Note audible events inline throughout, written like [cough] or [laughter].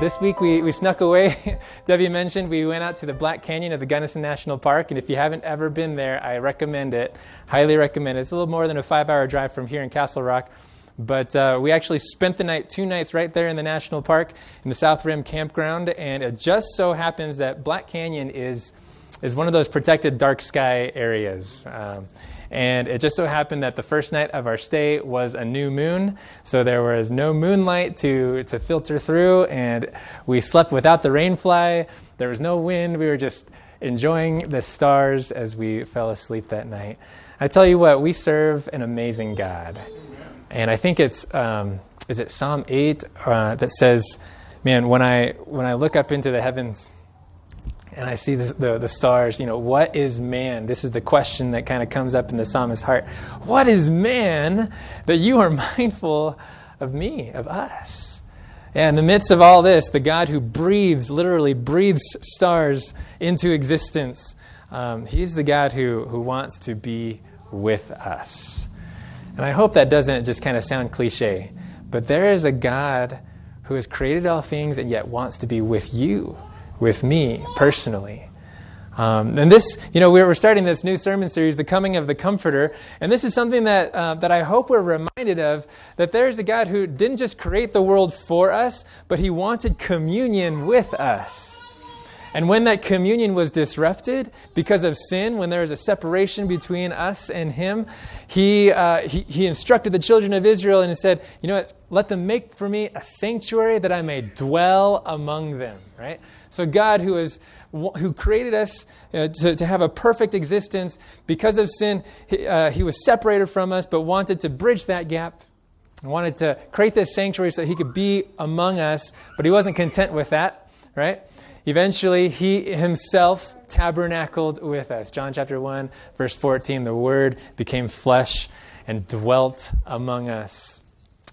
This week we, we snuck away. [laughs] Debbie mentioned we went out to the Black Canyon of the Gunnison National Park, and if you haven't ever been there, I recommend it. Highly recommend it. It's a little more than a five hour drive from here in Castle Rock. But uh, we actually spent the night, two nights, right there in the national park in the South Rim campground. And it just so happens that Black Canyon is, is one of those protected dark sky areas. Um, and it just so happened that the first night of our stay was a new moon, so there was no moonlight to, to filter through, and we slept without the rainfly. There was no wind. We were just enjoying the stars as we fell asleep that night. I tell you what, we serve an amazing God. And I think it's, um, is it Psalm 8 uh, that says, man, when I, when I look up into the heavens, and I see the, the, the, stars, you know, what is man? This is the question that kind of comes up in the psalmist's heart. What is man that you are [laughs] mindful of me, of us? And in the midst of all this, the God who breathes, literally breathes stars into existence, um, he's the God who, who wants to be with us. And I hope that doesn't just kind of sound cliche, but there is a God who has created all things and yet wants to be with you with me personally. Um, and this, you know, we're starting this new sermon series, The Coming of the Comforter. And this is something that, uh, that I hope we're reminded of that there's a God who didn't just create the world for us, but he wanted communion with us. And when that communion was disrupted because of sin, when there was a separation between us and Him, He, uh, he, he instructed the children of Israel and said, You know what? Let them make for me a sanctuary that I may dwell among them, right? So God, who is who created us uh, to, to have a perfect existence, because of sin, he, uh, he was separated from us, but wanted to bridge that gap. Wanted to create this sanctuary so he could be among us, but he wasn't content with that, right? Eventually, he himself tabernacled with us. John chapter 1, verse 14 the Word became flesh and dwelt among us.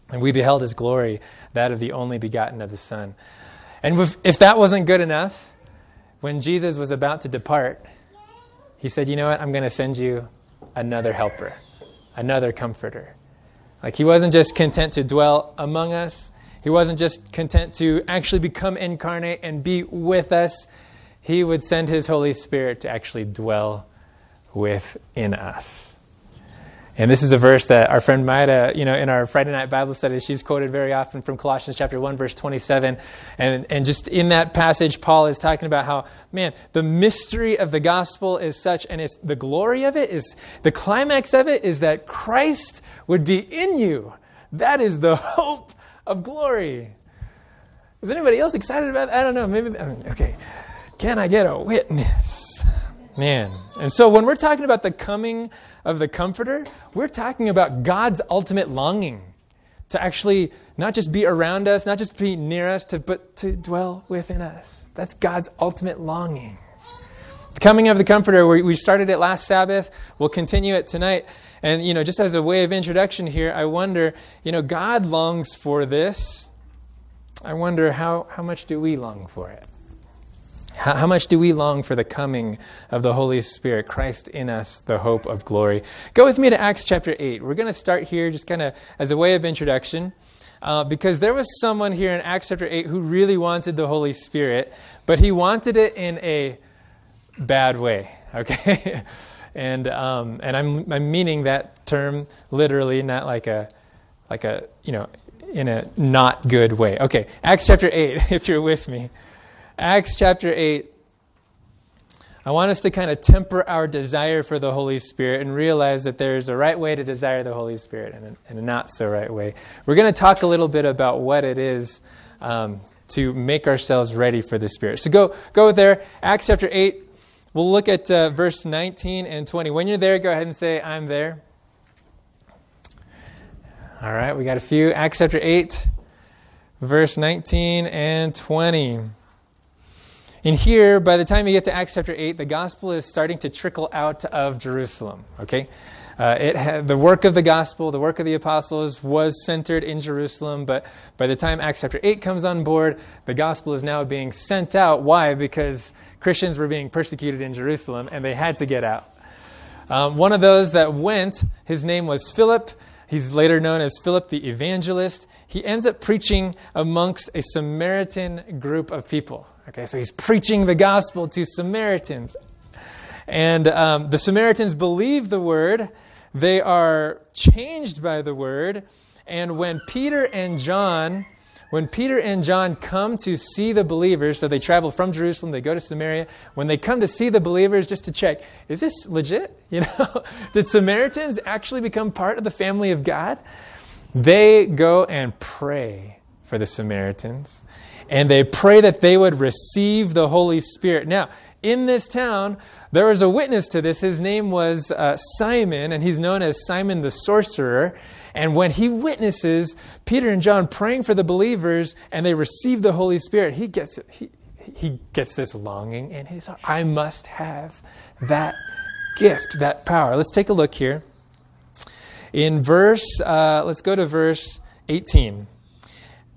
And we beheld his glory, that of the only begotten of the Son. And if that wasn't good enough, when Jesus was about to depart, he said, You know what? I'm going to send you another helper, another comforter. Like he wasn't just content to dwell among us, he wasn't just content to actually become incarnate and be with us. He would send his Holy Spirit to actually dwell within us. And this is a verse that our friend Maida, you know, in our Friday night Bible study, she's quoted very often from Colossians chapter 1, verse 27. And, and just in that passage, Paul is talking about how, man, the mystery of the gospel is such, and it's the glory of it is, the climax of it is that Christ would be in you. That is the [laughs] hope of glory. Is anybody else excited about that? I don't know. Maybe, okay. Can I get a witness? Man. And so when we're talking about the coming of the Comforter, we're talking about God's ultimate longing to actually not just be around us, not just be near us, to, but to dwell within us. That's God's ultimate longing. The coming of the Comforter, we, we started it last Sabbath. We'll continue it tonight. And, you know, just as a way of introduction here, I wonder, you know, God longs for this. I wonder how, how much do we long for it? How, how much do we long for the coming of the Holy Spirit, Christ in us, the hope of glory? Go with me to Acts chapter 8. We're going to start here just kind of as a way of introduction. Uh, because there was someone here in Acts chapter 8 who really wanted the Holy Spirit, but he wanted it in a bad way, [laughs] okay? And um, and I'm, I'm meaning that term literally, not like a, like a, you know, in a not good way. Okay, Acts chapter 8, [laughs] if you're with me. Acts chapter 8. I want us to kind of temper our desire for the Holy Spirit and realize that there's a right way to desire the Holy Spirit and a, and a not so right way. We're going to talk a little bit about what it is um, to make ourselves ready for the Spirit. So go, go there, Acts chapter 8. We'll look at uh, verse 19 and 20. When you're there, go ahead and say, I'm there. All right, we got a few. Acts chapter 8, verse 19 and 20. And here, by the time you get to Acts chapter 8, the gospel is starting to trickle out of Jerusalem. Okay? Uh, it had, the work of the gospel, the work of the apostles was centered in Jerusalem, but by the time Acts chapter 8 comes on board, the gospel is now being sent out. Why? Because Christians were being persecuted in Jerusalem and they had to get out. Um, one of those that went, his name was Philip. He's later known as Philip the Evangelist. He ends up preaching amongst a Samaritan group of people. Okay, so he's preaching the gospel to Samaritans. And um, the Samaritans believe the word, they are changed by the word. And when Peter and John when Peter and John come to see the believers, so they travel from Jerusalem, they go to Samaria. When they come to see the believers, just to check, is this legit? [laughs] You know, did Samaritans actually become part of the family of God? They go and pray for the Samaritans, and they pray that they would receive the Holy Spirit. Now, in this town, there was a witness to this. His name was uh, Simon, and he's known as Simon the sorcerer. And when he witnesses Peter and John praying for the believers and they receive the Holy Spirit, he gets, he, he gets this longing in his heart. I must have that gift, that power. Let's take a look here. In verse, uh, let's go to verse 18.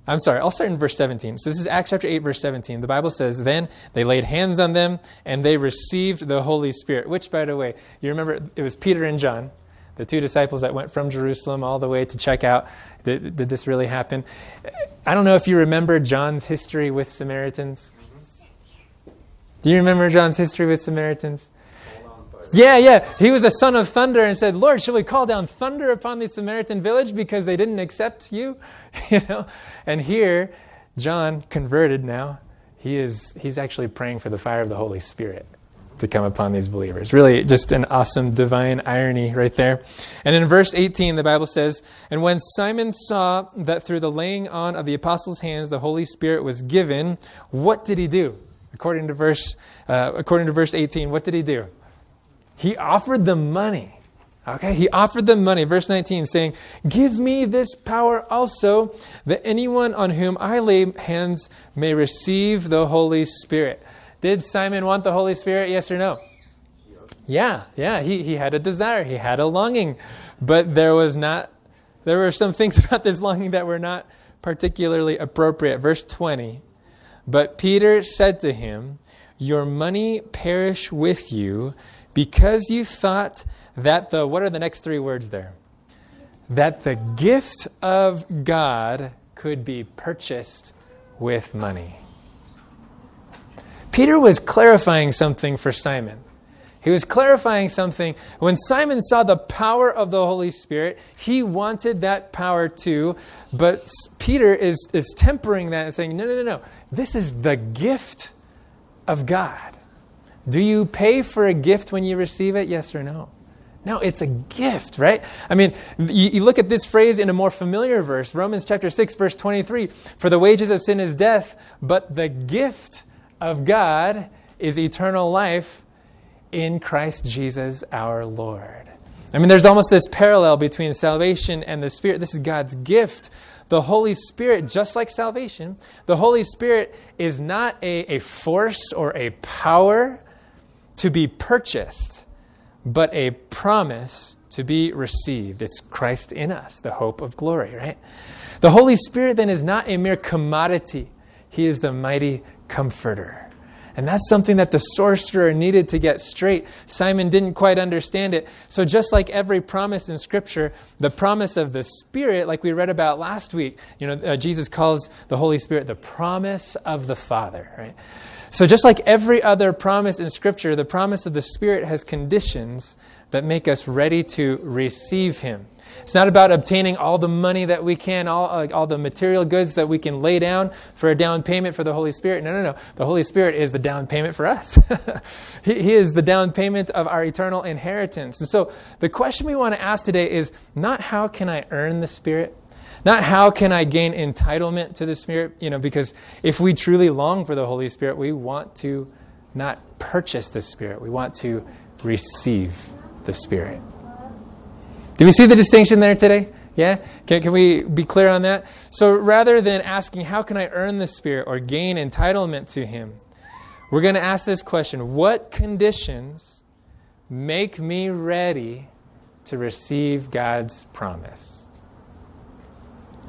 I'm sorry, I'll start in verse 17. So this is Acts chapter 8, verse 17. The Bible says, Then they laid hands on them and they received the Holy Spirit, which, by the way, you remember it was Peter and John the two disciples that went from Jerusalem all the way to check out did, did this really happen? I don't know if you remember John's history with Samaritans. Do you remember John's history with Samaritans? Yeah, yeah. He was a son of thunder and said, Lord, shall we call down thunder upon the Samaritan village because they didn't accept you? [laughs] you know? And here, John, converted now, he is he's actually praying for the fire of the Holy Spirit to come upon these believers. Really, just an awesome divine irony right there. And in verse 18, the Bible says, And when Simon saw that through the laying on of the apostles' hands the Holy Spirit was given, what did he do? According to verse, uh, according to verse 18, what did he do? He offered them money. Okay, he offered them money. Verse 19 saying, Give me this power also, that anyone on whom I lay hands may receive the Holy Spirit. Did Simon want the Holy Spirit? Yes or no? Yeah, yeah. He, he had a desire, he had a longing. But there was not, there were some things [laughs] about this longing that were not particularly appropriate. Verse 20. But Peter said to him, Your money perish with you because you thought that the, what are the next three words there? That the gift of God could be purchased with money. Peter was clarifying something for Simon. He was clarifying something. When Simon saw the power of the Holy Spirit, he wanted that power too. But Peter is, is tempering that and saying, no, no, no, no. This is the gift of God. Do you pay for a gift when you receive it? Yes or no? No, it's a gift, right? I mean, you, you, look at this phrase in a more familiar verse, Romans chapter 6, verse 23. For the wages of sin is death, but the gift of God is eternal life in Christ Jesus our Lord. I mean, there's almost this parallel between salvation and the Spirit. This is God's gift. The Holy Spirit, just like salvation, the Holy Spirit is not a, a force or a power to be purchased, but a promise to be received. It's Christ in us, the hope of glory, right? The Holy Spirit then is not a mere commodity, He is the mighty comforter. And that's something that the sorcerer needed to get straight. Simon didn't quite understand it. So, just like every promise in Scripture, the promise of the Spirit, like we read about last week, you know, uh, Jesus calls the Holy Spirit the promise of the Father, right? So, just like every other promise in Scripture, the promise of the Spirit has conditions that make us ready to receive Him. It's not about obtaining all the money that we can, all, all the material goods that we can lay down for a down payment for the Holy Spirit. No, no, no. The Holy Spirit is the down payment for us. [laughs] he, he is the down payment of our eternal inheritance. And so the question we want to ask today is not how can I earn the Spirit? Not how can I gain entitlement to the Spirit? You know, because if we truly long for the Holy Spirit, we want to not purchase the Spirit. We want to receive the Spirit. Do we see the distinction there today? Yeah? Can, can we be clear on that? So rather than asking, how can I earn the Spirit or gain entitlement to Him, we're going to ask this question What conditions make me ready to receive God's promise?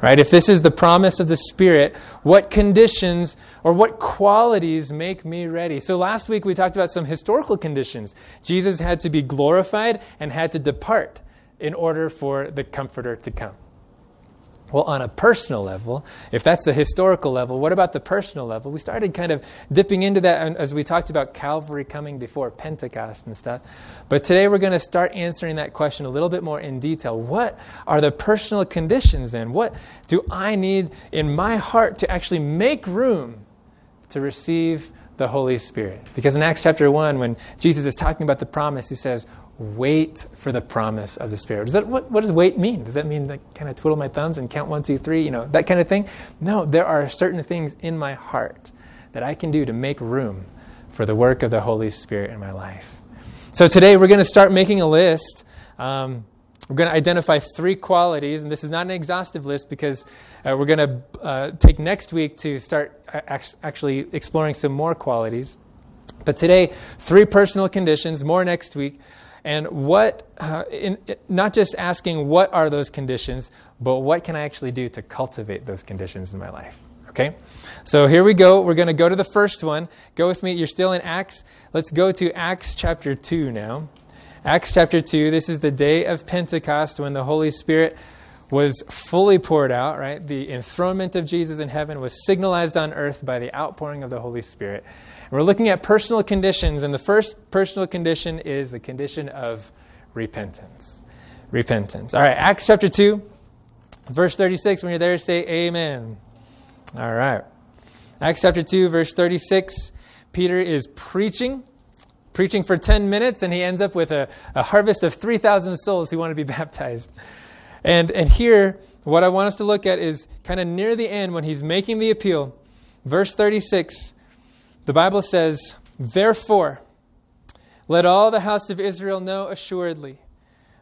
Right? If this is the promise of the Spirit, what conditions or what qualities make me ready? So last week we talked about some historical conditions. Jesus had to be glorified and had to depart. in order for the Comforter to come. Well, on a personal level, if that's the historical level, what about the personal level? We started kind of dipping into that as we talked about Calvary coming before Pentecost and stuff. But today we're going to start answering that question a little bit more in detail. What are the personal conditions then? What do I need in my heart to actually make room to receive the Holy Spirit? Because in Acts chapter 1, when Jesus is talking about the promise, he says, wait for the promise of the Spirit. Does that, what, what does wait mean? Does that mean like kind of twiddle my thumbs and count one, two, three, you know, that kind of thing? No, there are certain things in my heart that I can do to make room for the work of the Holy Spirit in my life. So today we're going to start making a list. Um, we're going to identify three qualities, and this is not an exhaustive list because uh, we're going to uh, take next week to start uh, actually exploring some more qualities. But today, three personal conditions, more next week. And what, uh, in, not just asking what are those conditions, but what can I actually do to cultivate those conditions in my life? Okay? So here we go. We're going to go to the first one. Go with me. You're still in Acts. Let's go to Acts chapter 2 now. Acts chapter 2. This is the day of Pentecost when the Holy Spirit was fully poured out, right? The enthronement of Jesus in heaven was signalized on earth by the outpouring of the Holy Spirit. We're looking at personal conditions, and the first personal condition is the condition of repentance. Repentance. All right, Acts chapter 2, verse 36. When you're there, say amen. All right. Acts chapter 2, verse 36. Peter is preaching, preaching for 10 minutes, and he ends up with a, a harvest of 3,000 souls who want to be [laughs] baptized. And, and here, what I want us to look at is kind of near the end when he's making the appeal. Verse 36 the Bible says, Therefore, let all the house of Israel know assuredly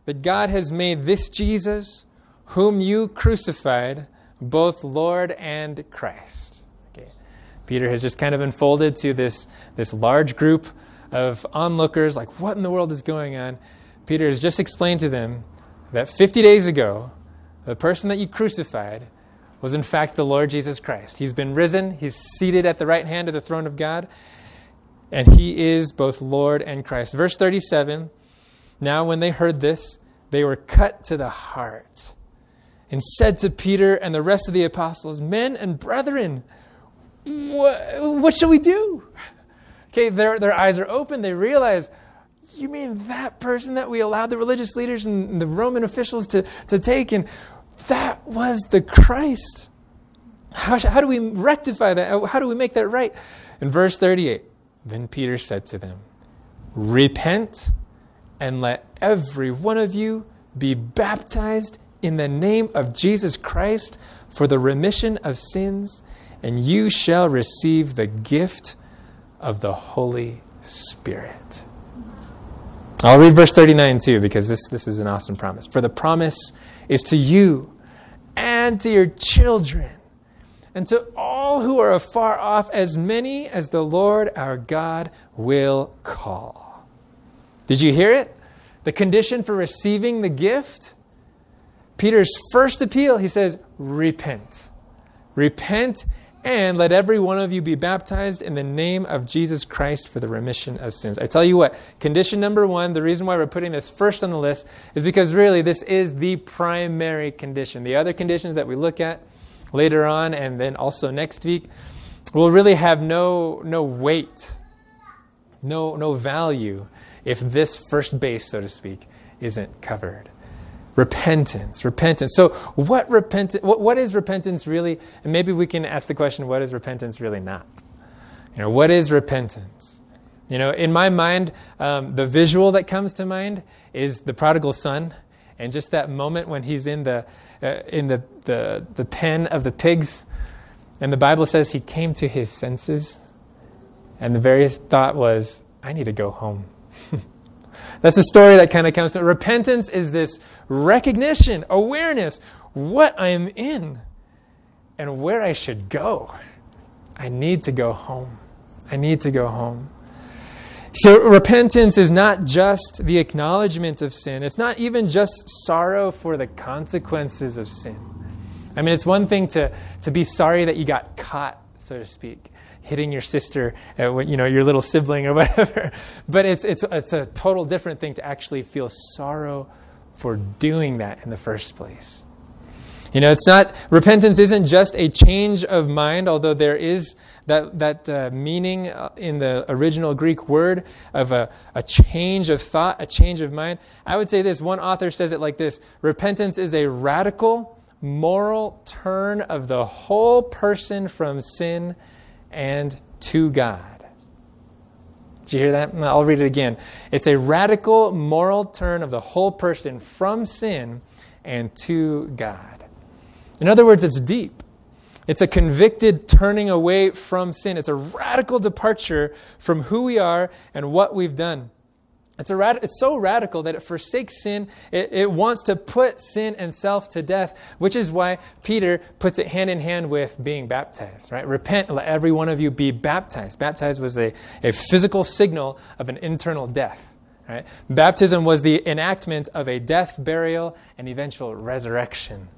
that God has made this Jesus, whom you crucified, both Lord and Christ. Okay. Peter has just kind of unfolded to this, this large group of onlookers, like, what in the world is going on? Peter has just explained to them that 50 days ago, the person that you crucified was in fact the Lord Jesus Christ. He's been risen, he's seated at the right hand of the throne of God, and he is both Lord and Christ. Verse 37 Now, when they heard this, they were cut to the heart and said to Peter and the rest of the apostles, Men and brethren, what, what shall we do? Okay, their, their eyes are open. They realize, you mean that person that we allowed the religious leaders and the Roman officials to, to take? And that was the Christ. How, how do we rectify that? How do we make that right? In verse 38, then Peter said to them, Repent and let every one of you be baptized in the name of Jesus Christ for the remission of sins, and you shall receive the gift of the Holy Spirit. I'll read verse 39 too, because this, this is an awesome promise. For the promise is to you and to your children, and to all who are afar off, as many as the Lord our God will call. Did you hear it? The condition for receiving the gift? Peter's first appeal, he says, repent. Repent and let every one of you be baptized in the name of Jesus Christ for the remission of sins. I tell you what, condition number one, the reason why we're putting this first on the list is because really this is the primary condition. The other conditions that we look at later on and then also next week will really have no, no weight, no, no value if this first base, so to speak, isn't covered repentance repentance. So what repentance what, what is repentance really? And maybe we can ask the question what is repentance really not? You know what is repentance? You know in my mind um, the visual that comes to mind is the prodigal son and just that moment when he's in the uh, in the, the the pen of the pigs. And the bible says he came to his senses. And the very thought was i need to go home that's the story that kind of comes to repentance is this recognition, awareness, what I am in and where I should go. I need to go home. I need to go home. So, repentance is not just the acknowledgement of sin, it's not even just sorrow for the consequences of sin. I mean, it's one thing to, to be sorry that you got caught, so to speak, hitting your sister, uh, you know, your little sibling or [laughs] whatever. But it's, it's, it's a total different thing to actually feel sorrow for doing that in the first place. You know, it's not, repentance isn't just a change of mind, although there is that, that uh, meaning uh, in the original Greek word of a, a change of thought, a change of mind. I would say this one author says it like this Repentance is a radical, moral turn of the whole person from sin and to God. Did you hear that? I'll read it again. It's a radical moral turn of the whole person from sin and to God. In other words, it's deep. It's a convicted turning away from sin. It's a radical departure from who we are and what we've done. It's, a rad- it's so radical that it forsakes sin. It, it wants to put sin and self to death, which is why Peter puts it hand in hand with being baptized, right? Repent, let every one of you be baptized. Baptized was a, a physical signal of an internal death, right? Baptism was the enactment of a death, burial, and eventual resurrection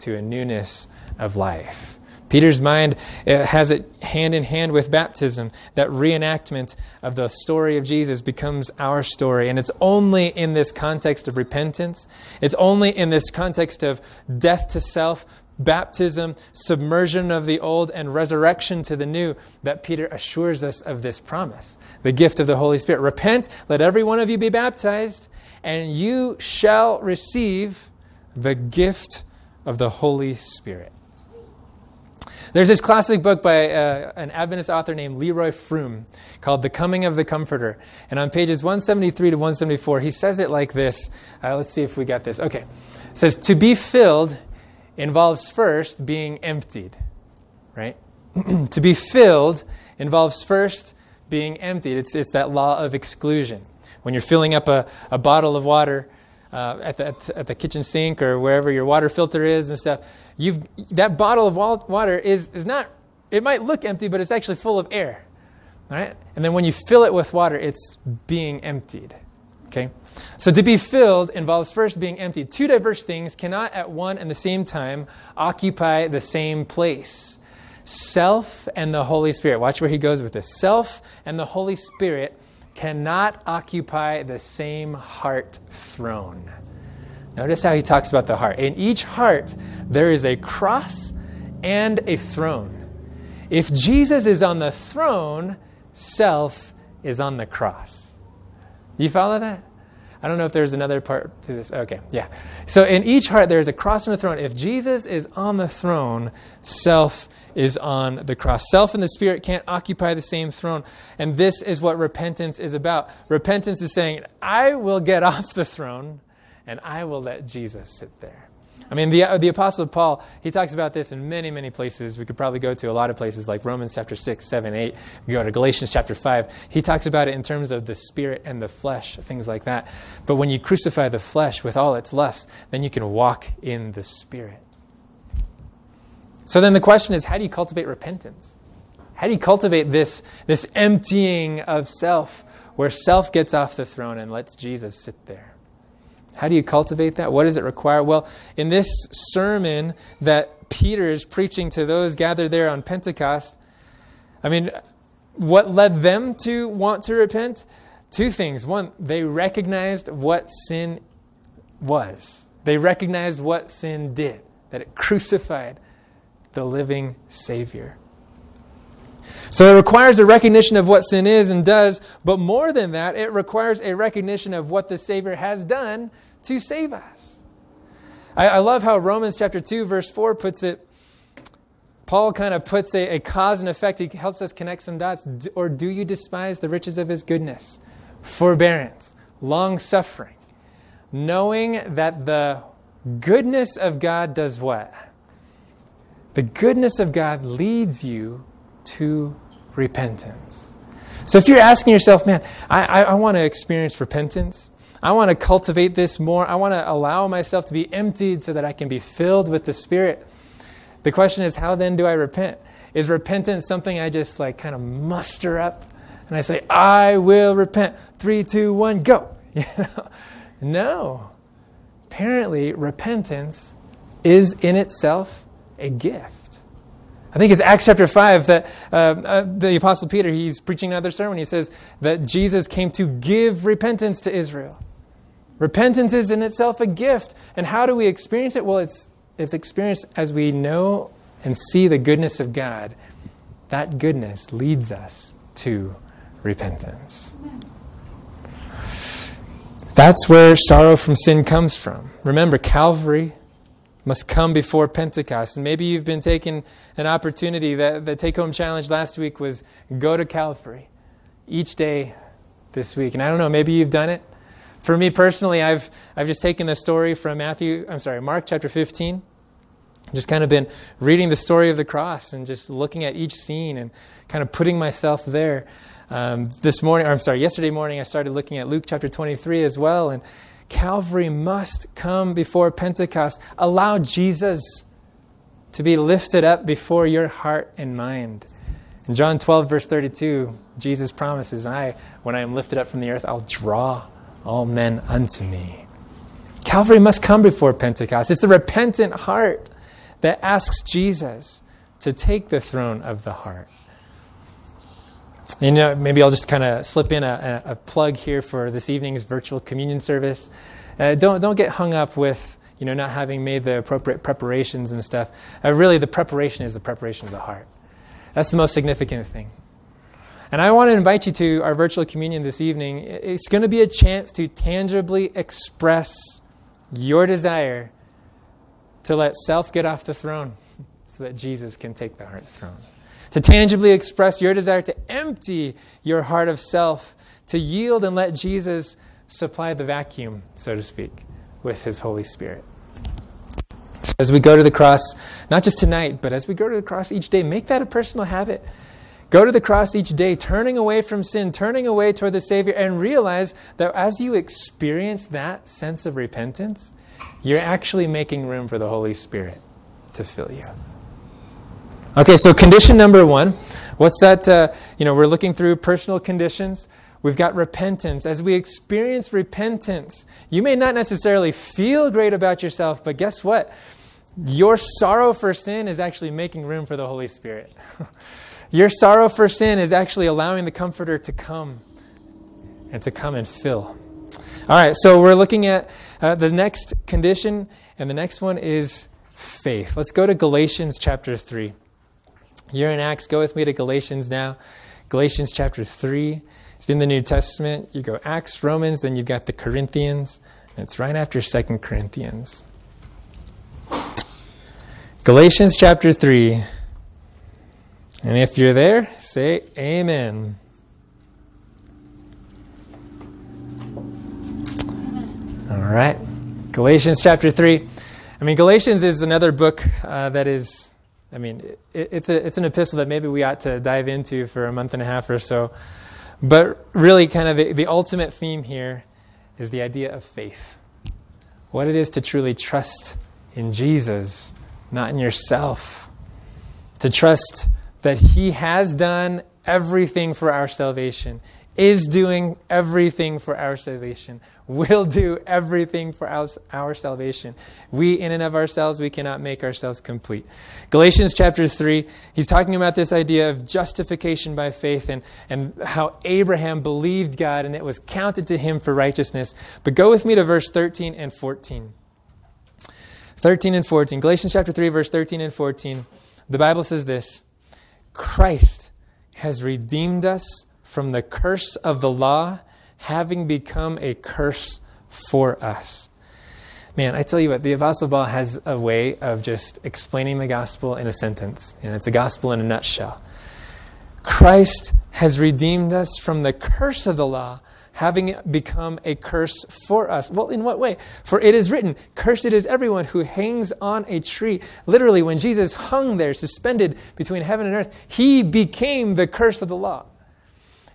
to a newness of life. Peter's mind has it hand in hand with baptism. That reenactment of the story of Jesus becomes our story. And it's only in this context of repentance, it's only in this context of death to self, baptism, submersion of the old, and resurrection to the new that Peter assures us of this promise the gift of the Holy Spirit. Repent, let every one of you be baptized, and you shall receive the gift of the Holy Spirit. There's this classic book by uh, an Adventist author named Leroy Froom called The Coming of the Comforter. And on pages 173 to 174, he says it like this. Uh, let's see if we got this. Okay. It says, To be filled involves first being emptied, right? [clears throat] to be filled involves first being emptied. It's, it's that law of exclusion. When you're filling up a, a bottle of water, uh, at, the, at, the, kitchen sink or wherever your water filter is and stuff, you've, that bottle of water is, is not, it might look empty, but it's actually full of air. Right? And then when you fill it with water, it's being emptied. Okay? So to be filled involves first being emptied. Two diverse things cannot at one and the same time occupy the same place. Self and the Holy Spirit. Watch where he goes with this. Self and the Holy Spirit cannot occupy the same heart throne. Notice how he talks about the heart. In each heart, there is a cross and a throne. If Jesus is on the throne, self is on the cross. You follow that? I don't know if there's another part to this. Okay, yeah. So in each heart, there is a cross and a throne. If Jesus is on the throne, self is on the cross. Self and the Spirit can't occupy the same throne. And this is what repentance is about. Repentance is saying, I will get [laughs] off the throne and I will let Jesus sit there. I mean, the, uh, the Apostle Paul, he talks about this in many, many places. We could probably go to a lot of places like Romans chapter 6, 7, 8. We go to Galatians chapter 5. He talks about it in terms of the spirit and the flesh, things like that. But when you crucify the flesh with all its lusts, then you can walk in the spirit. So then the question is how do you cultivate repentance? How do you cultivate this, this emptying of self where self gets off the throne and lets Jesus sit there? How do you cultivate that? What does it require? Well, in this sermon that Peter is preaching to those gathered there on Pentecost, I mean, what led them to want to repent? Two things. One, they recognized what sin was, they recognized what sin did, that it crucified the living Savior. So it requires a recognition of what sin is and does, but more than that, it requires a recognition of what the Savior has done to save us. I, I love how Romans chapter 2, verse 4 puts it. Paul kind of puts a, a cause and effect. He helps us connect some dots. Or do you despise the riches of his goodness, forbearance, long suffering, knowing that the goodness of God does what? The goodness of God leads you to repentance. So if you're asking yourself, man, I, I, I want to experience repentance, I want to cultivate this more, I want to allow myself to be emptied so that I can be filled with the Spirit. The question is, how then do I repent? Is repentance something I just like kind of muster up and I say, I will repent? Three, two, one, go. [laughs] You know? No. Apparently, repentance is in itself a gift. I think it's Acts chapter 5 that uh, uh, the Apostle Peter, he's preaching another sermon. He says that Jesus came to give repentance to Israel. Repentance is in itself a gift. And how do we experience it? Well, it's, it's experienced as we know and see the goodness of God. That goodness leads us to repentance. That's where sorrow from sin comes from. Remember, Calvary must come before Pentecost. And maybe you've been taking an opportunity. That the take home challenge last week was go to Calvary each day this week. And I don't know, maybe you've done it. For me personally, I've, I've just taken the story from Matthew, I'm sorry, Mark chapter 15. Just kind of been reading the story of the cross and just looking at each scene and kind of putting myself there. Um, this morning, or I'm sorry, yesterday morning, I started looking at Luke chapter 23 as well. And Calvary must come before Pentecost. Allow Jesus to be lifted up before your heart and mind. In John 12, verse 32, Jesus promises, I, when I am lifted up from the earth, I'll draw all men unto me. Calvary must come before Pentecost. It's the repentant heart that asks Jesus to take the throne of the heart. You know, maybe I'll just kind of slip in a, a, plug here for this evening's virtual communion service. Uh, don't don't get hung up with you know not having made the appropriate preparations and stuff. Uh, really, the preparation is the preparation of the heart. That's the most significant thing. And I want to invite you to our virtual communion this evening. It's going to be a chance to tangibly express your desire to let self get off the throne so that Jesus can take the heart throne to tangibly express your desire to empty your heart of self, to yield and let Jesus supply the vacuum, so to speak, with his Holy Spirit. So as we go to the cross, not just tonight, but as we go to the cross each day, make that a personal habit. Go to the cross each day, turning away from sin, turning away toward the Savior, and realize that as you experience that sense of repentance, you're actually making room for the Holy Spirit to fill you. Okay, so condition number one. What's that? Uh, you know, we're looking through personal conditions. We've got repentance. As we experience repentance, you may not necessarily feel great about yourself, but guess what? Your sorrow for sin is actually making room for the Holy Spirit. [laughs] Your sorrow for sin is actually allowing the Comforter to come and to come and fill. All right, so we're looking at uh, the next condition, and the next one is faith. Let's go to Galatians chapter 3. You're in Acts. Go with me to Galatians now. Galatians chapter 3. It's in the New Testament. You go Acts, Romans, then you've got the Corinthians. It's right after Second Corinthians. Galatians chapter 3. And if you're there, say amen. All right. Galatians chapter 3. I mean, Galatians is another book uh, that is I mean, it, it's, a, it's an epistle that maybe we ought to dive into for a month and a half or so. But really, kind of the, the ultimate theme here is the idea of faith. What it is to truly trust in Jesus, not in yourself. To trust that He has done everything for our salvation, is doing everything for our salvation, will do everything for our, our salvation. We, in and of ourselves, we cannot make ourselves complete. Galatians chapter 3, he's talking about this idea of justification by faith and, and how Abraham believed God and it was counted to him for righteousness. But go with me to verse 13 and 14. 13 and 14. Galatians chapter 3, verse 13 and 14. The Bible says this Christ has redeemed us from the curse of the law having become a curse for us. Man, I tell you what, the Apostle Paul has a way of just explaining the gospel in a sentence. And it's a gospel in a nutshell. Christ has redeemed us from the curse of the law, having become a curse for us. Well, in what way? For it is written, Cursed is everyone who hangs on a tree. Literally, when Jesus hung there, suspended between heaven and earth, he became the curse of the law.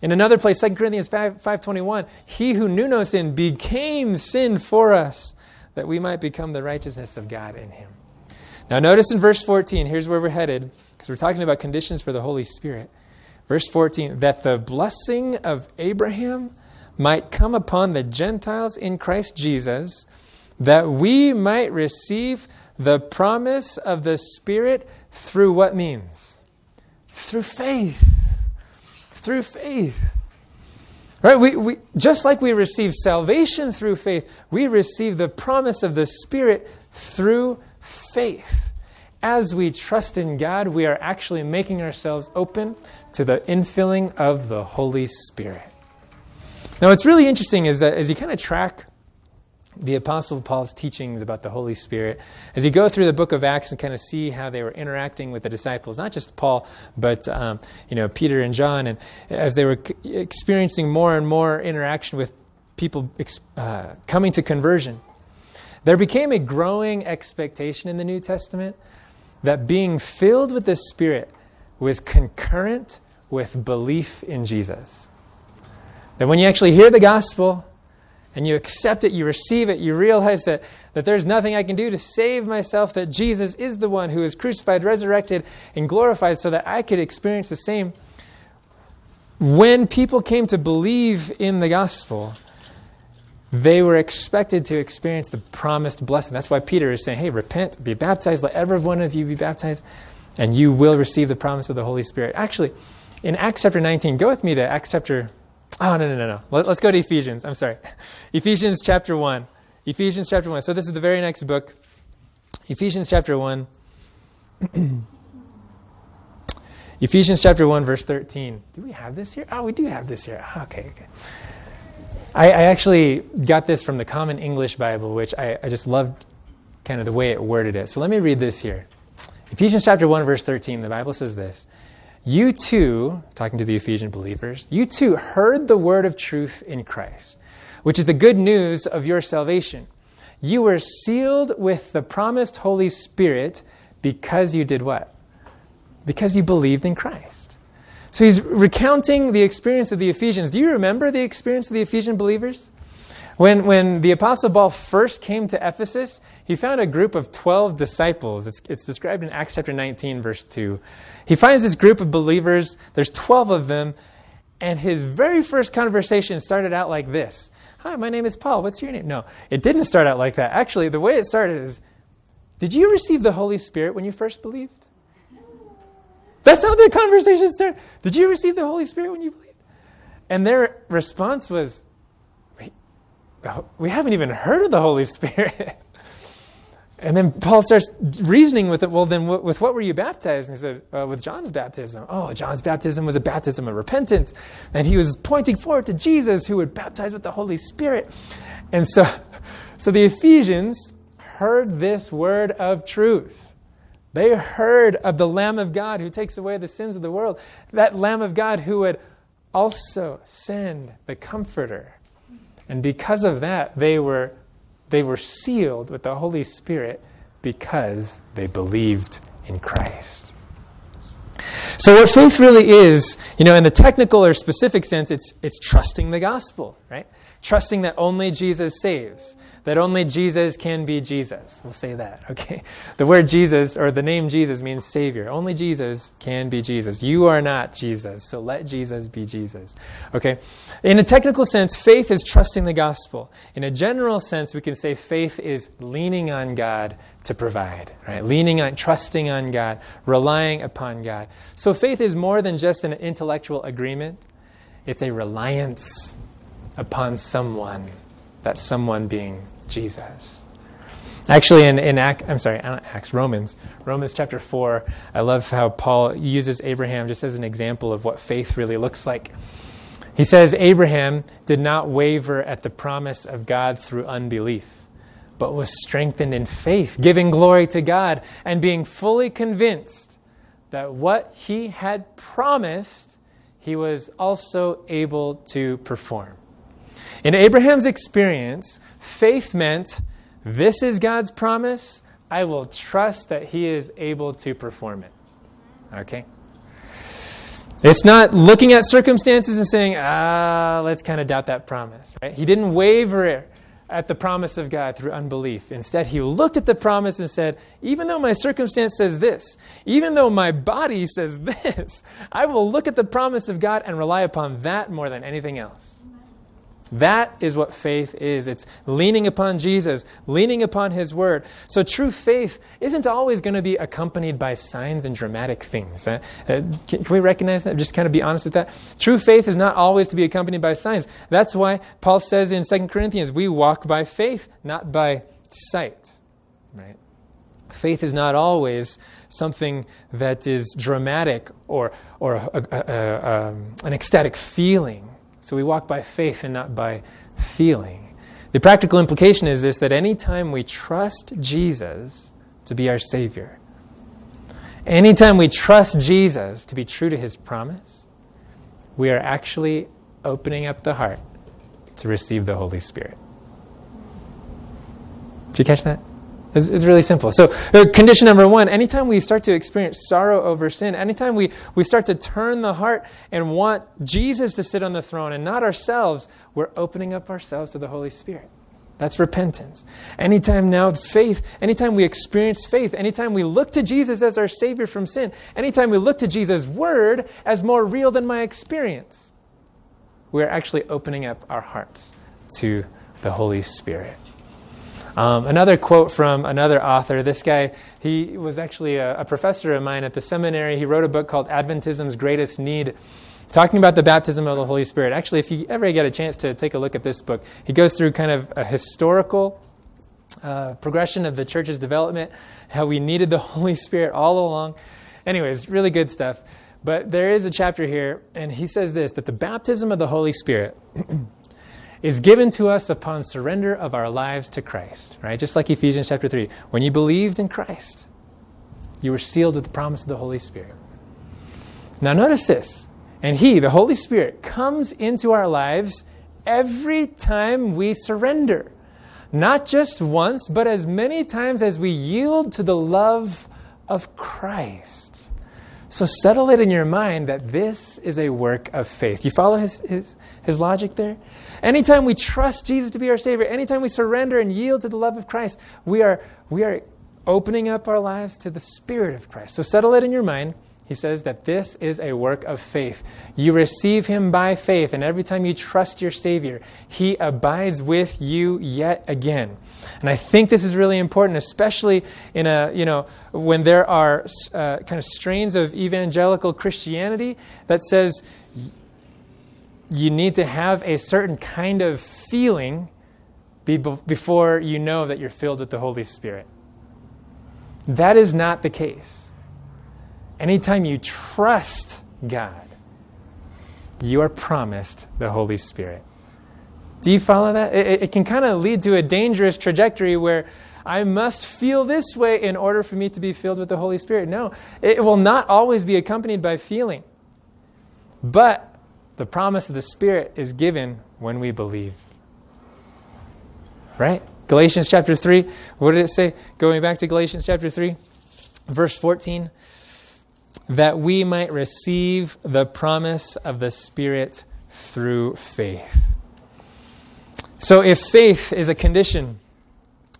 In another place, 2 Corinthians 5, 5.21, he who knew no sin became sin for us, that we might become the righteousness of God in him. Now notice in verse 14, here's where we're headed, because we're talking about conditions for the Holy Spirit. Verse 14, that the blessing of Abraham might come upon the Gentiles in Christ Jesus, that we might receive the promise of the Spirit through what means? Through faith through faith. Right? We, we, just like we receive salvation through faith, we receive the promise of the Spirit through faith. As we trust in God, we are actually making ourselves open to the infilling of the Holy Spirit. Now, what's really interesting is that as you kind of track the Apostle Paul's teachings about the Holy Spirit, as you go through the book of Acts and kind of see how they were interacting with the disciples, not just Paul, but um, you know Peter and John, and as they were experiencing more and more interaction with people uh, coming to conversion, there became a growing expectation in the New Testament that being filled with the Spirit was concurrent with belief in Jesus. That when you actually hear the gospel, and you accept it, you receive it, you realize that, that there's nothing I can do to save myself, that Jesus is the one who is crucified, resurrected, and glorified so that I could experience the same. When people came to believe in the gospel, they were expected to experience the promised blessing. That's why Peter is saying, hey, repent, be baptized, let every one of you be baptized, and you will receive the promise of the Holy Spirit. Actually, in Acts chapter 19, go with me to Acts chapter Oh, no, no, no, no. Let, us go to Ephesians. I'm sorry. [laughs] Ephesians chapter 1. Ephesians chapter 1. So this is the very next book. Ephesians chapter 1. [clears throat] Ephesians chapter 1, verse 13. Do we have this here? Oh, we do have this here. Oh, okay, okay. I, I, actually got this from the Common English Bible, which I, I just loved kind of the way it worded it. So let me read this here. Ephesians chapter 1, verse 13. The Bible says this you too, talking to the Ephesian believers, you too heard the word of truth in Christ, which is the good news of your salvation. You were sealed with the promised Holy Spirit because you did what? Because you believed in Christ. So he's recounting the experience of the Ephesians. Do you remember the experience of the Ephesian believers? When, when the Apostle Paul first came to Ephesus, he found a group of 12 disciples. It's, it's described in Acts chapter 19, verse 2. He finds this group of believers, there's 12 of them, and his very first conversation started out like this Hi, my name is Paul. What's your name? No, it didn't start out like that. Actually, the way it started is Did you receive the Holy Spirit when you first believed? That's how the conversation started. Did you receive the Holy Spirit when you believed? And their response was, we haven't even heard of the Holy Spirit. And then Paul starts reasoning with it. Well, then, with what were you baptized? And he said, uh, with John's baptism. Oh, John's baptism was a baptism of repentance. And he was pointing forward to Jesus, who would baptize with the Holy Spirit. And so, [laughs] so the Ephesians heard this word of truth. They heard of the Lamb of God who takes away the sins of the world. That Lamb of God who would also send the Comforter. And because of that, they were they were sealed with the Holy Spirit because they believed in Christ. So, what faith really is, you know, in the technical or specific sense, it's, it's trusting the gospel, right? Trusting that only Jesus saves that only Jesus can be Jesus. We'll say that, [laughs] okay? The word Jesus, or the name Jesus, means Savior. Only Jesus can be Jesus. You are not Jesus, so let Jesus be Jesus, okay? In a technical sense, faith is trusting the gospel. In a general sense, we can say faith is leaning on God to provide, right? Leaning on, trusting on God, relying upon God. So faith is more than just an intellectual agreement, it's a reliance upon someone, that someone being Jesus. Actually, in, in Act, I'm sorry, uh, Acts, Romans, Romans chapter 4, I love how Paul uses Abraham just as an example of what faith really looks like. He says, Abraham did not waver at the promise of God through unbelief, but was strengthened in faith, giving glory to God, and being fully convinced that what he had promised, he was also able to perform. In Abraham's experience, Faith meant this is God's promise. I will trust that He is able to perform it. Okay? It's not looking at circumstances and saying, ah, let's kind of doubt that promise, right? He didn't waver at the promise of God through unbelief. Instead, he looked at the promise and said, even though my circumstance says this, even though my body says [laughs] this, I will look at the promise of God and rely upon that more than anything else. That is what faith is. It's leaning upon Jesus, leaning upon His Word. So true faith isn't always going to be accompanied by signs and dramatic things. Uh, uh, can, can we recognize that? Just kind of be honest with that. True faith is not always to be accompanied by signs. That's why Paul says in 2 Corinthians, we walk by faith, not by sight. Right? Faith is not always something that is dramatic or, or a, a, a, um, an ecstatic feeling so we walk by faith and not by feeling. The practical implication is this that anytime we trust Jesus to be our Savior, anytime we trust Jesus to be true to His promise, we are actually opening up the heart to receive the Holy Spirit. Did you catch that? It's, it's really simple. So, uh, condition number one anytime we start to experience sorrow over sin, anytime we, we start to turn the heart and want Jesus to sit on the throne and not ourselves, we're opening up ourselves to the Holy Spirit. That's repentance. Anytime now, faith, anytime we experience faith, anytime we look to Jesus as our Savior from sin, anytime we look to Jesus' Word as more real than my experience, we're actually opening up our hearts to the Holy Spirit. Um, another quote from another author. This guy, he was actually a, a professor of mine at the seminary. He wrote a book called Adventism's Greatest Need talking about the baptism of the Holy Spirit. Actually, if you ever get a chance to take a look at this book, he goes through kind of a historical uh, progression of the church's development, how we needed the [laughs] Holy Spirit all along. Anyways, really good stuff. But there is a chapter here, and he says this that the baptism of the Holy Spirit [clears throat] is given to us upon surrender of our lives to Christ, right? Just like Ephesians chapter 3. When you believed in Christ, you were sealed with the promise of the Holy Spirit. Now, notice this. And He, the Holy Spirit, comes into our lives every time we surrender. Not just once, but as many times as we yield to the love of Christ. So settle it in your mind that this is a work of faith. You follow his, his, his logic there? Anytime we trust Jesus to be our Savior, anytime we surrender and yield to the love of Christ, we are, we are opening up our lives to the Spirit of Christ. So settle it in your mind. He says that this is a work of faith. You receive Him by faith, and every time you trust your Savior, He abides with you yet again. And I think this is really important, especially in a, you know, when there are uh, kind of strains of evangelical Christianity that says you need to have a certain kind of feeling before you know that you're filled with the Holy Spirit. That is not the case. Anytime you trust God, you are promised the Holy Spirit. Do you follow that? It, it can kind of lead to a dangerous trajectory where I must feel this way in order for me to be filled with the Holy Spirit. No, it will not always be accompanied by feeling. But the promise of the Spirit is given when we believe. Right? Galatians chapter 3, what did it say? Going back to Galatians chapter 3, verse 14. That we might receive the promise of the Spirit through faith. So, if faith is a condition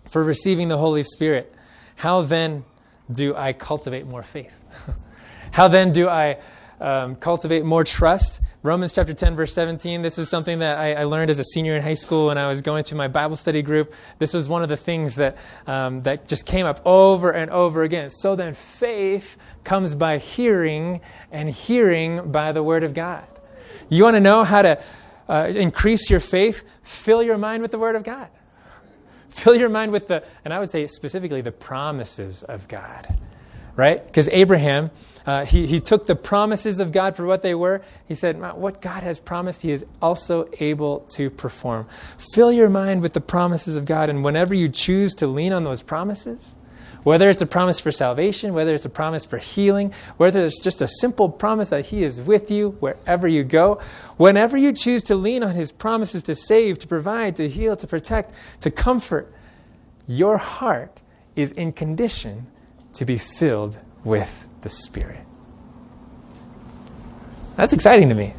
for receiving the Holy Spirit, how then do I cultivate more faith? [laughs] how then do I um, cultivate more trust Romans chapter 10, verse 17. This is something that I, I, learned as a senior in high school when I was going to my Bible study group. This was one of the things that, um, that just came up over and over again. So then, faith comes by hearing, and hearing by the Word of God. You want to know how to uh, increase your faith? Fill your mind with the Word of God. Fill your mind with the, and I would say specifically, the promises of God right? Because Abraham, uh, he, he took the promises of God for what they were. He said, What God has promised, he is also able to perform. Fill your mind with the promises of God, and whenever you choose to lean on those promises, whether it's a promise for salvation, whether it's a promise for healing, whether it's just a simple promise that He is with you wherever you go, whenever you choose to lean on His promises to save, to provide, to heal, to protect, to comfort, your heart is in condition to be filled with the Spirit. That's exciting to me.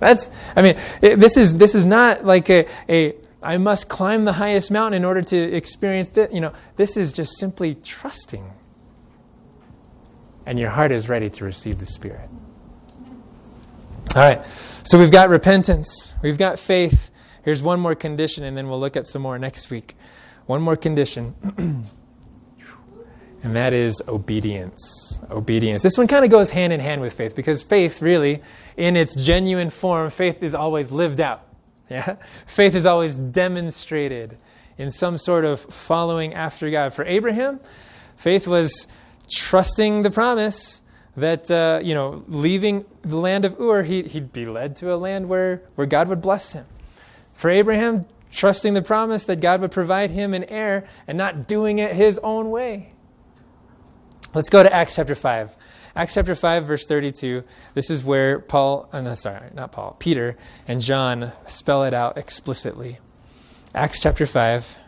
That's, I mean, it, this is this is not like a, a I must climb the highest mountain in order to experience that. You know, this is just simply trusting, and your heart is ready to receive the Spirit. All right, so we've got repentance, we've got faith, Here's one more condition, and then we'll look at some more next week. One more condition. [clears throat] and that is obedience. Obedience. This one kind of goes hand in hand with faith because faith, really, in its genuine form, faith is always lived out. [laughs] Yeah? Faith is always demonstrated in some sort of following after God. For Abraham, faith was trusting the promise that, uh, you know, leaving the land of Ur, he, he'd be led to a land where, where God would bless him. For Abraham, trusting the promise that God would provide him an heir and not doing it his own way. Let's go to Acts chapter 5. Acts chapter 5, verse 32. This is where Paul, oh no, sorry, not Paul, Peter and John spell it out explicitly. Acts chapter 5,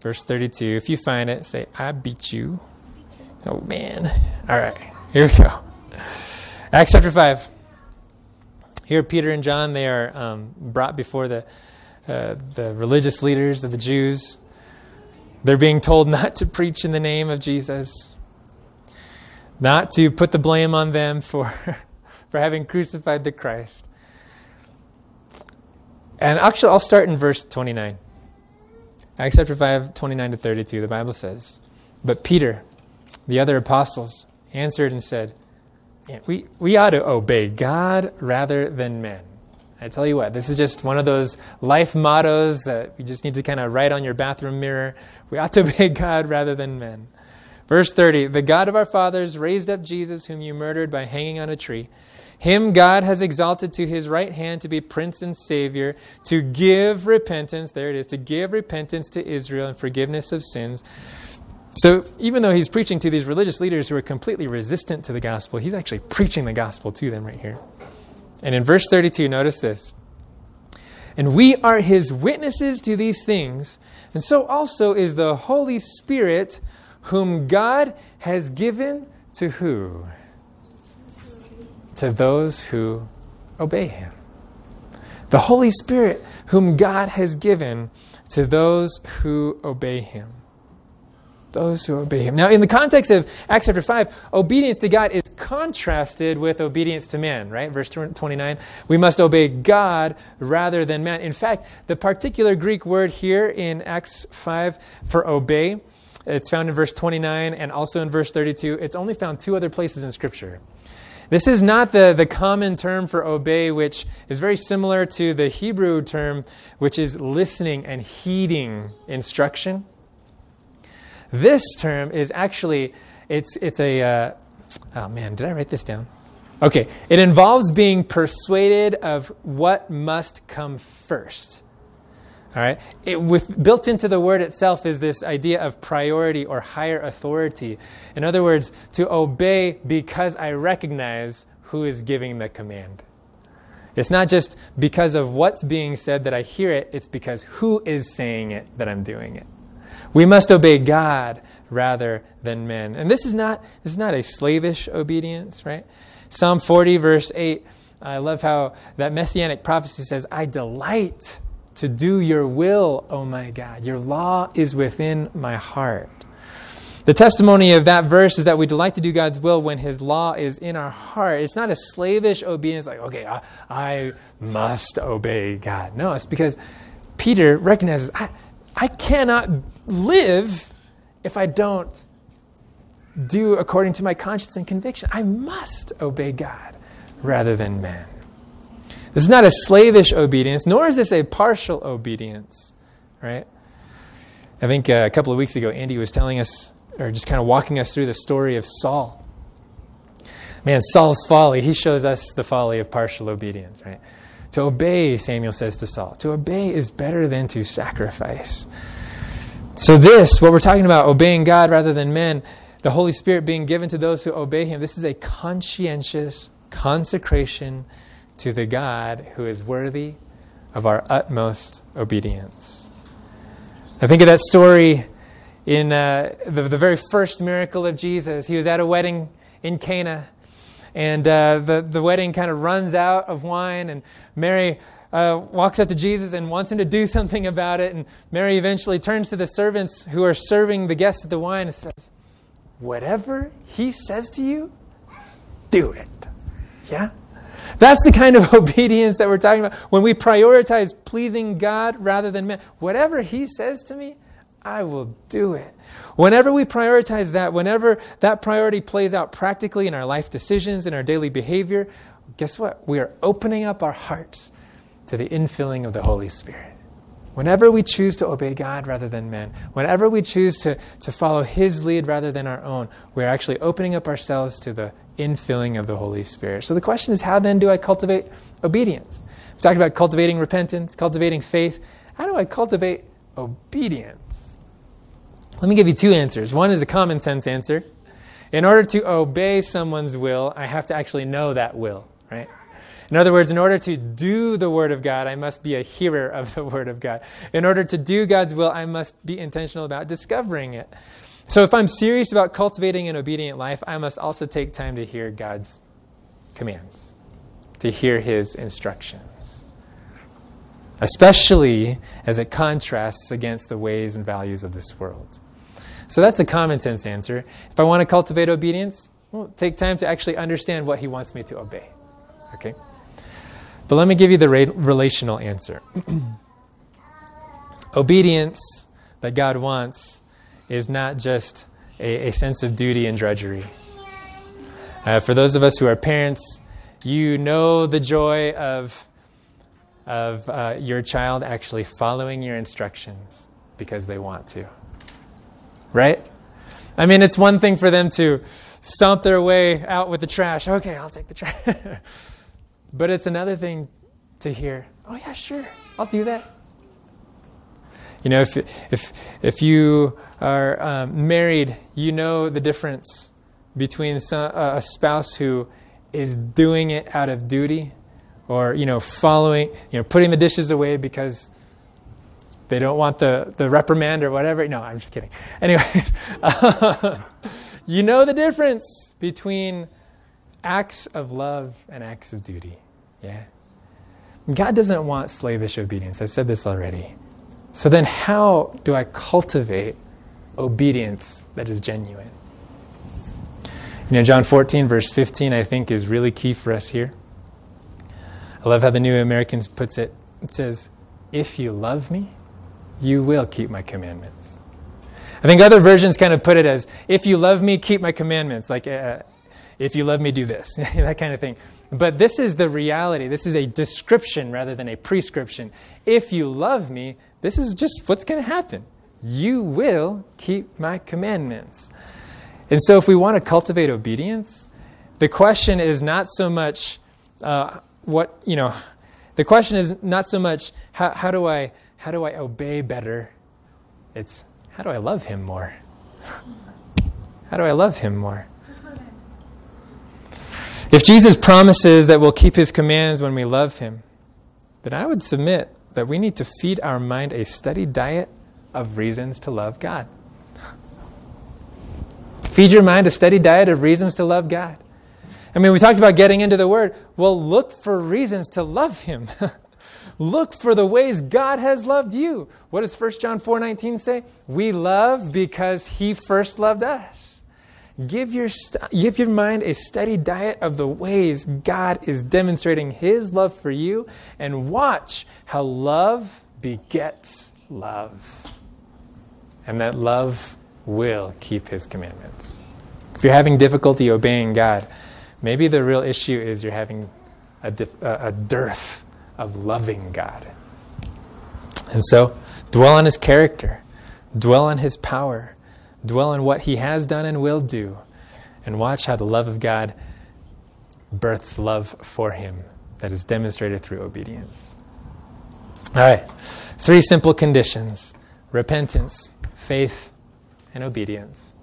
verse 32. If you find it, say, I beat you. Oh, man. All right, here we go. Acts chapter 5. Here, Peter and John, they are um, brought before the, uh, the religious leaders of the Jews. They're being told [laughs] not to preach in the name of Jesus not to put the blame on them for, [laughs] for having crucified the Christ. And actually, I'll start in verse 29. Acts chapter 5, 29 to 32, the Bible says, But Peter, the other apostles, answered and said, we, we ought to obey God rather than men. I tell you what, this is just one of those life mottos that you just need to kind of write on your bathroom mirror. We ought to [laughs] obey God rather than men. Verse 30 The God of our fathers raised up Jesus, whom you murdered by hanging on a tree. Him God has exalted to his right hand to be Prince and Savior, to give repentance, there it is, to give repentance to Israel and forgiveness of sins. So even though he's preaching to these religious leaders who are completely resistant to the gospel, he's actually preaching the gospel to them right here. And in verse 32, notice this. And we are his witnesses to these things, and so also is the Holy Spirit whom God has given to who? To those who obey him. The Holy Spirit, whom God has given to those who obey him. Those who obey him. Now, in the context of Acts chapter 5, obedience to God is contrasted with obedience to man, right? Verse 29. We must obey God rather than man. In fact, the particular Greek word here in Acts 5 for obey it's found in verse 29 and also in verse 32. It's only found two other places in Scripture. This is not the, the common term for obey, which is very similar to the Hebrew term, which is listening and heeding instruction. This term is actually, it's, it's a, uh, oh man, did I write this down? Okay, it involves being persuaded of what must come first. All right? It, with, built into the word itself is this idea of priority or higher authority. In other words, to obey because I recognize who is giving the command. It's not just because of what's being said that I hear it, it's because who is saying it that I'm doing it. We must obey God rather than men. And this is not, this is not a slavish obedience, right? Psalm 40, verse 8, I love how that messianic prophecy says, I delight to do your will, oh my God. Your law is within my heart. The testimony of that verse is that we delight to do God's will when His law is in our heart. It's not a slavish obedience, like, okay, I, I must obey God. No, it's because Peter recognizes, I, I cannot live if I don't do according to my conscience and conviction. I must obey God rather than man. This is not a slavish obedience, nor is this a partial obedience, right? I think uh, a couple of weeks ago, Andy was telling us, or just kind of walking us through the story of Saul. Man, Saul's folly, he shows us the folly of partial obedience, right? To obey, Samuel says to Saul, to obey is better than to sacrifice. So, this, what we're talking about, obeying God rather than men, the Holy Spirit being given to those who obey Him, this is a conscientious consecration to the God who is worthy of our utmost obedience. I think of that story in uh, the, the, very first miracle of Jesus. He was at a wedding in Cana, and uh, the, the wedding kind of runs out of wine, and Mary uh, walks up to Jesus and wants him to do [laughs] something about it. And Mary eventually turns to the servants who are serving the guests at the wine and says, Whatever he says to you, do it. Yeah? That's the kind of [laughs] obedience that we're talking about. When we prioritize pleasing God rather than man, whatever He says to me, I will do it. Whenever we prioritize that, whenever that priority plays out practically in our life decisions, in our daily behavior, guess what? We are opening up our hearts to the infilling of the Holy Spirit. Whenever we choose to obey God rather than men, whenever we choose to, to follow His lead rather than our own, we're actually opening up ourselves to the infilling of the Holy Spirit. So the question is, how then do I cultivate obedience? We talked about cultivating repentance, cultivating faith. How do I cultivate obedience? Let me give you two answers. One is a common sense answer. In order to obey someone's will, I have to actually know that will, right? In other words, in order to do the Word of God, I must be a hearer of the [laughs] Word of God. In order to do God's will, I must be intentional about discovering it. So if I'm serious about cultivating an obedient life, I must also take time to hear God's commands, to hear His instructions, especially as it contrasts against the ways and values of this world. So that's the common sense answer. If I want to cultivate obedience, well, take time to actually understand what He wants me to obey. Okay? But let me give you the re- relational answer. [clears throat] Obedience that God wants is not just a, a sense of duty and drudgery. Uh, for those of us who are parents, you know the joy of, of uh, your child actually following your instructions because they want to. Right? I mean, it's one thing for them to stomp their way out with the trash. Okay, I'll take the trash. [laughs] but it's another thing to hear, oh, yeah, sure, I'll do that. You know, if, if, if you are um, married, you know the difference between some, uh, a spouse who is doing it out of duty or, you know, following, you know, putting the dishes away because they don't want the, the reprimand or whatever. No, I'm just kidding. [laughs] Anyways, [laughs] you know the difference between acts of love and acts of duty. Yeah? God doesn't want slavish obedience. I've said this already. So then, how do I cultivate obedience that is genuine? You know, John 14, verse 15, I think is really key for us here. I love how the New Americans puts it. It says, If you love me, you will keep my commandments. I think other versions kind of put it as, If you love me, keep my commandments. Like, uh, if you love me, do this, [laughs] that kind of thing. But this is the reality. This is a description rather than a prescription. If you love me, this is just what's going to happen. You will keep my commandments. And so, if we want to cultivate obedience, the question is not so much uh, what, you know, the question is not so much how, how, do I, how do I obey better? It's how do I love him more? [laughs] how do I love him more? If Jesus promises that we'll keep his commands when we love him, then I would submit that we need to feed our mind a steady diet of reasons to love God. Feed your mind a steady diet of reasons to love God. I mean, we talked about getting into the Word. Well, look for reasons to love Him. [laughs] look for the ways God has loved you. What does 1 John 4 19 say? We love because He first loved us. Give your, st- give your mind a steady diet of the ways God is demonstrating His love for you, and watch how love begets love. And that love will keep His commandments. If you're having difficulty obeying God, maybe the real issue is you're having a, dif- a dearth of loving God. And so, dwell on His character, dwell on His power Dwell on what He has done and will do, and watch how the love of God births love for Him that is demonstrated through obedience. All right, three simple conditions repentance, faith, and obedience.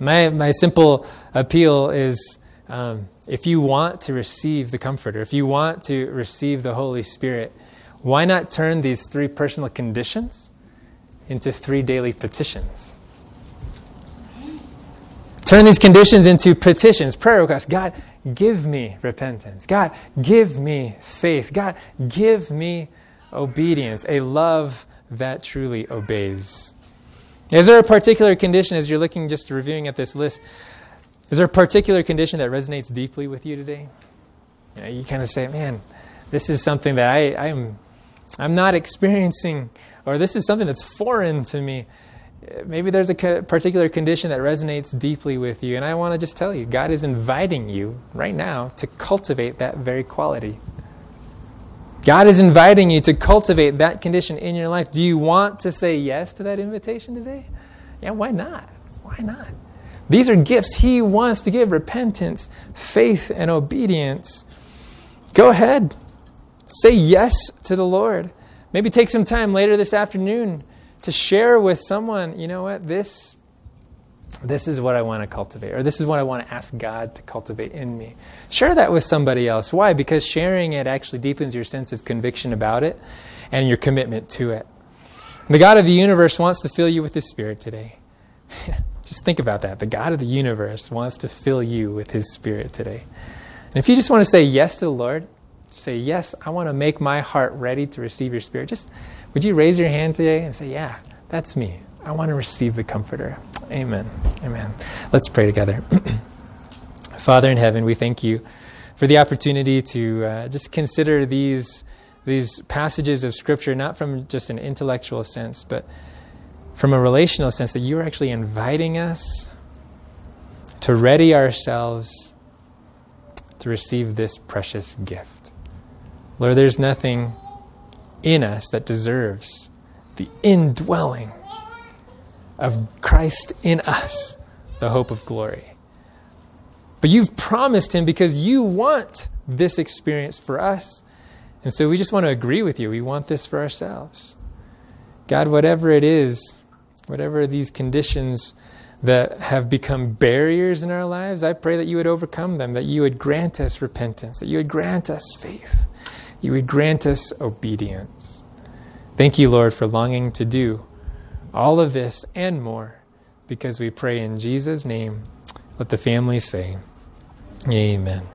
My, my simple appeal is um, if you want to receive the Comforter, if you want to receive the Holy Spirit, why not turn these three personal conditions into three daily petitions? Turn these conditions into petitions, prayer requests. God, give me repentance. God, give me faith. God, give me obedience, a love that truly obeys. Is there a particular condition, as you're looking, just reviewing at this list, is there a particular condition that resonates deeply with you today? You, know, you kind of say, man, this is something that I, I'm, I'm not experiencing, or this is something that's foreign to me. Maybe there's a particular condition that resonates deeply with you, and I want to just tell you God is inviting you right now to cultivate that very quality. God is inviting you to cultivate that condition in your life. Do you want to say yes to that invitation today? Yeah, why not? Why not? These are gifts He wants to give repentance, faith, and obedience. Go ahead. Say yes to the Lord. Maybe take some time later this afternoon to share with someone, you know what, this this is what I want to cultivate, or this is what I want to ask God to cultivate in me. Share that with somebody else. Why? Because sharing it actually deepens your sense of conviction about it and your commitment to it. The God of the universe wants to fill you with His Spirit today. [laughs] just think about that. The God of the universe wants to fill you with His Spirit today. And if you just want to say yes to the Lord, say, Yes, I want to make my heart ready to receive your Spirit, just would you raise your hand today and say, Yeah, that's me. I want to receive the Comforter. Amen. Amen. Let's pray together. [clears throat] Father in heaven, we thank you for the opportunity to uh, just consider these, these passages of Scripture, not from just an intellectual sense, but from a relational sense, that you are actually inviting us to ready ourselves to receive this precious gift. Lord, there's nothing in us that deserves the indwelling of Christ in us, the hope of glory. But you've promised him because you want this experience for us. And so we just want to agree with you. We want this for ourselves. God, whatever it is, whatever these conditions that have become barriers in our lives, I pray that you would overcome them, that you would grant us repentance, that you would grant us faith, you would grant us obedience. Thank you, Lord, for longing to do all of this and more because we pray in Jesus' name. Let the family say, Amen.